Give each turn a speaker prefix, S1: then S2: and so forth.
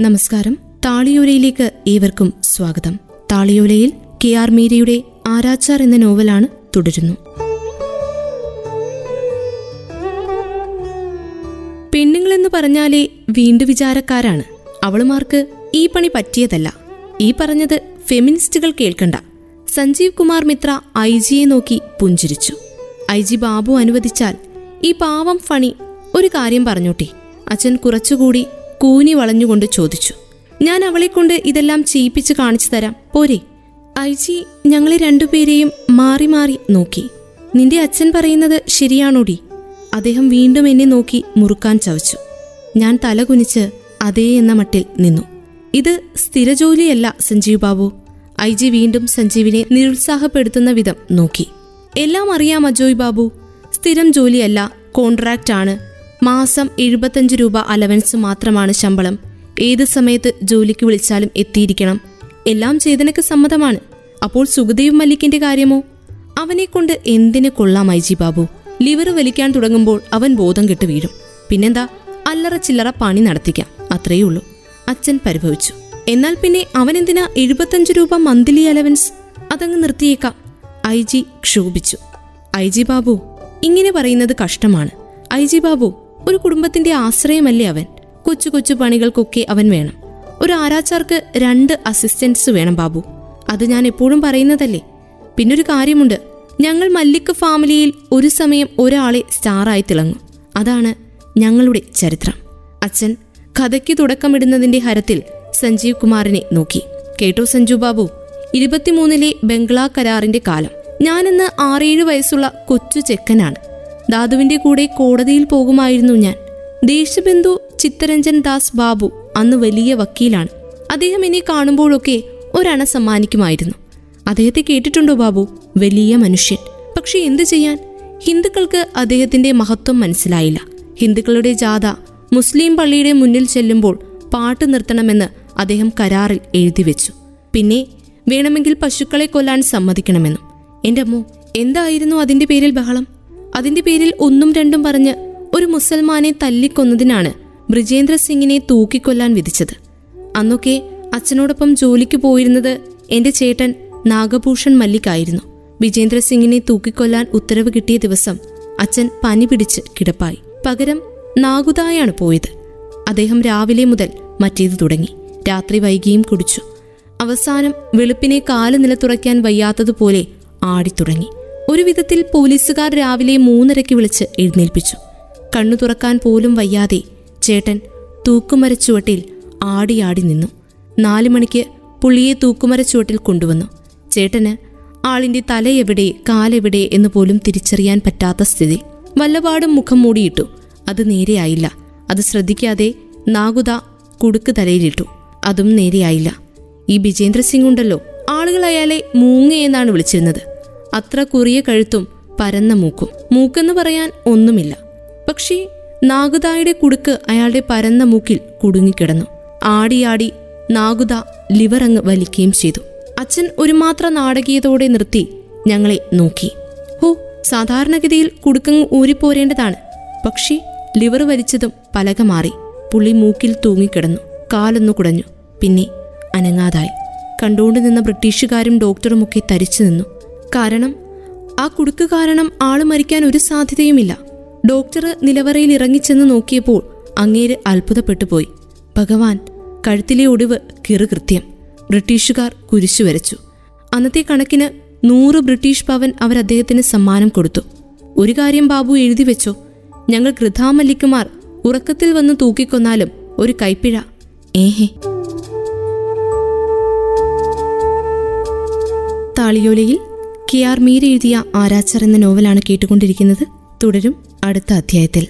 S1: നമസ്കാരം. താളിയോലയിലേക്ക് ഏവർക്കും സ്വാഗതം. താളിയോലയിൽ കെ ആർ മീരയുടെ ആരാച്ചാർ എന്ന നോവലാണ് തുടരുന്നു. പെണ്ണുങ്ങളെന്ന് പറഞ്ഞാലേ വീണ്ടു വിചാരക്കാരാണ്. അവളുമാർക്ക് ഈ പണി പറ്റിയതല്ല. ഈ പറഞ്ഞത് ഫെമിനിസ്റ്റുകൾ കേൾക്കണ്ട. സഞ്ജീവ് കുമാർ മിത്ര ഐ ജിയെ നോക്കി പുഞ്ചിരിച്ചു. ഐ ജി ബാബു അനുവദിച്ചാൽ ഈ പാവം ഫണി ഒരു കാര്യം പറഞ്ഞോട്ടെ. അച്ഛൻ കുറച്ചുകൂടി കൂനി വളഞ്ഞുകൊണ്ട് ചോദിച്ചു. ഞാൻ അവളെ കൊണ്ട് ഇതെല്ലാം ചെയ്യിപ്പിച്ച് കാണിച്ചു തരാം. പോരെ. ഐജി ഞങ്ങളെ രണ്ടുപേരെയും മാറി മാറി നോക്കി. നിന്റെ അച്ഛൻ പറയുന്നത് ശരിയാണോടി? അദ്ദേഹം വീണ്ടും എന്നെ നോക്കി മുറുക്കാൻ ചവച്ചു. ഞാൻ തലകുനിച്ച് അതേ എന്ന മട്ടിൽ നിന്നു. ഇത് സ്ഥിരജോലിയല്ല സഞ്ജീവ് ബാബു. ഐ ജി വീണ്ടും സഞ്ജീവിനെ നിരുത്സാഹപ്പെടുത്തുന്ന വിധം നോക്കി. എല്ലാം അറിയാം അജോയ് ബാബു. സ്ഥിരം ജോലിയല്ല കോൺട്രാക്റ്റ് ആണ് മാസം എഴുപത്തഞ്ച് രൂപ അലവൻസ് മാത്രമാണ് ശമ്പളം. ഏത് സമയത്ത് ജോലിക്ക് വിളിച്ചാലും എത്തിയിരിക്കണം. എല്ലാം ചേതനക്ക് സമ്മതമാണ്. അപ്പോൾ സുഖദേവ് മല്ലിക്കിന്റെ കാര്യമോ? അവനെ കൊണ്ട് എന്തിനു കൊള്ളാം ഐ ജി ബാബു? ലിവർ വലിക്കാൻ തുടങ്ങുമ്പോൾ അവൻ ബോധം കെട്ട് വീഴും. പിന്നെന്താ? അല്ലറ ചില്ലറ പണി നടത്തിക്കാം. അത്രയേ ഉള്ളൂ. അച്ഛൻ പരിഭവിച്ചു. എന്നാൽ പിന്നെ അവനെന്തിനാ എഴുപത്തഞ്ച് രൂപ മന്ത്ലി അലവൻസ്? അതങ്ങ് നിർത്തിയേക്കാം. ഐ ജി ക്ഷോഭിച്ചു. ഐ ജി ബാബു ഇങ്ങനെ പറയുന്നത് കഷ്ടമാണ്. ഐ ജി ബാബു ഒരു കുടുംബത്തിന്റെ ആശ്രയമല്ലേ അവൻ? കൊച്ചു കൊച്ചു പണികൾക്കൊക്കെ അവൻ വേണം. ഒരു ആരാച്ചാർക്ക് രണ്ട് അസിസ്റ്റൻസ് വേണം ബാബു. അത് ഞാൻ എപ്പോഴും പറയുന്നതല്ലേ. പിന്നൊരു കാര്യമുണ്ട്. ഞങ്ങൾ മല്ലിക്ക് ഫാമിലിയിൽ ഒരു സമയം ഒരാളെ സ്റ്റാറായി തിളങ്ങും. അതാണ് ഞങ്ങളുടെ ചരിത്രം. അച്ഛൻ കഥയ്ക്ക് തുടക്കമിടുന്നതിന്റെ ഹരത്തിൽ സഞ്ജീവ് കുമാറിനെ നോക്കി. കേട്ടോ സഞ്ജു ബാബു? ഇരുപത്തിമൂന്നിലെ ബംഗ്ലാ കരാറിന്റെ കാലം. ഞാനിന്ന് ആറേഴ് വയസ്സുള്ള കൊച്ചു ചെക്കനാണ്. ദാദുവിന്റെ കൂടെ കോടതിയിൽ പോകുമായിരുന്നു ഞാൻ. ദേശബന്ധു ചിത്തരഞ്ജൻ ദാസ് ബാബു അന്ന് വലിയ വക്കീലാണ്. അദ്ദേഹം എന്നെ കാണുമ്പോഴൊക്കെ ഒരണ സമ്മാനിക്കുമായിരുന്നു. അദ്ദേഹത്തെ കേട്ടിട്ടുണ്ടോ ബാബു? വലിയ മനുഷ്യൻ. പക്ഷെ എന്തു ചെയ്യാൻ? ഹിന്ദുക്കൾക്ക് അദ്ദേഹത്തിന്റെ മഹത്വം മനസ്സിലായില്ല. ഹിന്ദുക്കളുടെ ജാഥ മുസ്ലിം പള്ളിയുടെ മുന്നിൽ ചെല്ലുമ്പോൾ പാട്ട് നിർത്തണമെന്ന് അദ്ദേഹം കരാറിൽ എഴുതി വെച്ചു. പിന്നെ വേണമെങ്കിൽ പശുക്കളെ കൊല്ലാൻ സമ്മതിക്കണമെന്നും. എന്റെ അമ്മോ എന്തായിരുന്നു അതിന്റെ പേരിൽ ബഹളം? അതിന്റെ പേരിൽ ഒന്നും രണ്ടും പറഞ്ഞ് ഒരു മുസൽമാനെ തല്ലിക്കൊന്നതിനാണ് ബ്രിജേന്ദ്ര സിംഗിനെ തൂക്കിക്കൊല്ലാൻ വിധിച്ചത്. അന്നൊക്കെ അച്ഛനോടൊപ്പം ജോലിക്ക് പോയിരുന്നത് എന്റെ ചേട്ടൻ നാഗഭൂഷൺ മല്ലിക്കായിരുന്നു. വിജേന്ദ്ര സിംഗിനെ തൂക്കിക്കൊല്ലാൻ ഉത്തരവ് കിട്ടിയ ദിവസം അച്ഛൻ പനി പിടിച്ച് കിടപ്പായി. പകരം നാഗുതായാണ് പോയത്. അദ്ദേഹം രാവിലെ മുതൽ മറ്റേത് തുടങ്ങി. രാത്രി വൈകിയും കുടിച്ചു. അവസാനം വെളുപ്പിനെ കാൽ നിലത്തുറയ്ക്കാൻ വയ്യാത്തതുപോലെ ആടിത്തുടങ്ങി. ഒരു വിധത്തിൽ പോലീസുകാർ രാവിലെ മൂന്നരയ്ക്ക് വിളിച്ച് എഴുന്നേൽപ്പിച്ചു. കണ്ണു തുറക്കാൻ പോലും വയ്യാതെ ചേട്ടൻ തൂക്കുമരച്ചുവട്ടിൽ ആടിയാടി നിന്നു. നാലു മണിക്ക് പുള്ളിയെ തൂക്കുമരച്ചുവട്ടിൽ കൊണ്ടുവന്നു. ചേട്ടന് ആളിന്റെ തല എവിടെ കാലെവിടെ എന്ന് പോലും തിരിച്ചറിയാൻ പറ്റാത്ത സ്ഥിതി. വല്ലപാടും മുഖം മൂടിയിട്ടു. അത് നേരെയായില്ല. അത് ശ്രദ്ധിക്കാതെ നാഗുത കുടുക്ക് തലയിലിട്ടു. അതും നേരെയായില്ല. ഈ ബിജേന്ദ്ര സിംഗ് ഉണ്ടല്ലോ. ആളുകൾ അയാളെ മൂങ്ങയെന്നാണ് വിളിച്ചിരുന്നത്. അത്ര കുറിയ കഴുത്തും പരന്ന മൂക്കും. മൂക്കെന്ന് പറയാൻ ഒന്നുമില്ല. പക്ഷേ നാഗുദായുടെ കുടുക്ക് അയാളുടെ പരന്ന മൂക്കിൽ കുടുങ്ങിക്കിടന്നു. ആടിയാടി നാഗുദ ലിവർ അങ്ങ് വലിക്കുകയും ചെയ്തു. അച്ഛൻ ഒരു മാത്ര നാടകീയതോടെ നിർത്തി ഞങ്ങളെ നോക്കി. ഹോ സാധാരണഗതിയിൽ കുടുക്കങ്ങ് ഊരിപ്പോരേണ്ടതാണ്. പക്ഷേ ലിവർ വലിച്ചതും പലക മാറി. പുള്ളി മൂക്കിൽ തൂങ്ങിക്കിടന്നു. കാലൊന്നു കുടഞ്ഞു. പിന്നെ അനങ്ങാതായി. കണ്ടുകൊണ്ട് നിന്ന ബ്രിട്ടീഷുകാരും ഡോക്ടറുമൊക്കെ തരിച്ചു നിന്നു. കാരണം ആ കുടുക്ക് കാരണം ആൾ മരിക്കാൻ ഒരു സാധ്യതയുമില്ല. ഡോക്ടർ നിലവറയിൽ ഇറങ്ങിച്ചെന്ന് നോക്കിയപ്പോൾ അങ്ങേര് അത്ഭുതപ്പെട്ടുപോയി. ഭഗവാൻ കഴുത്തിലെ ഒടിവ് കിറുകൃത്യം ബ്രിട്ടീഷുകാർ കുരിശു വരച്ചു. അന്നത്തെ കണക്കിന് നൂറ് ബ്രിട്ടീഷ് പവൻ അവർ അദ്ദേഹത്തിന് സമ്മാനം കൊടുത്തു. ഒരു കാര്യം ബാബു എഴുതി വെച്ചോ ഞങ്ങൾ ഗൃഥാമല്ലിക്കുമാർ ഉറക്കത്തിൽ വന്ന് തൂക്കിക്കൊന്നാലും ഒരു കൈപ്പിഴ. ഏഹേ. താളിയോലയിൽ കെ ആർ മീര എഴുതിയ ആരാച്ചർ എന്ന നോവലാണ് കേട്ടുകൊണ്ടിരിക്കുന്നത്. തുടരും അടുത്ത അധ്യായത്തിൽ.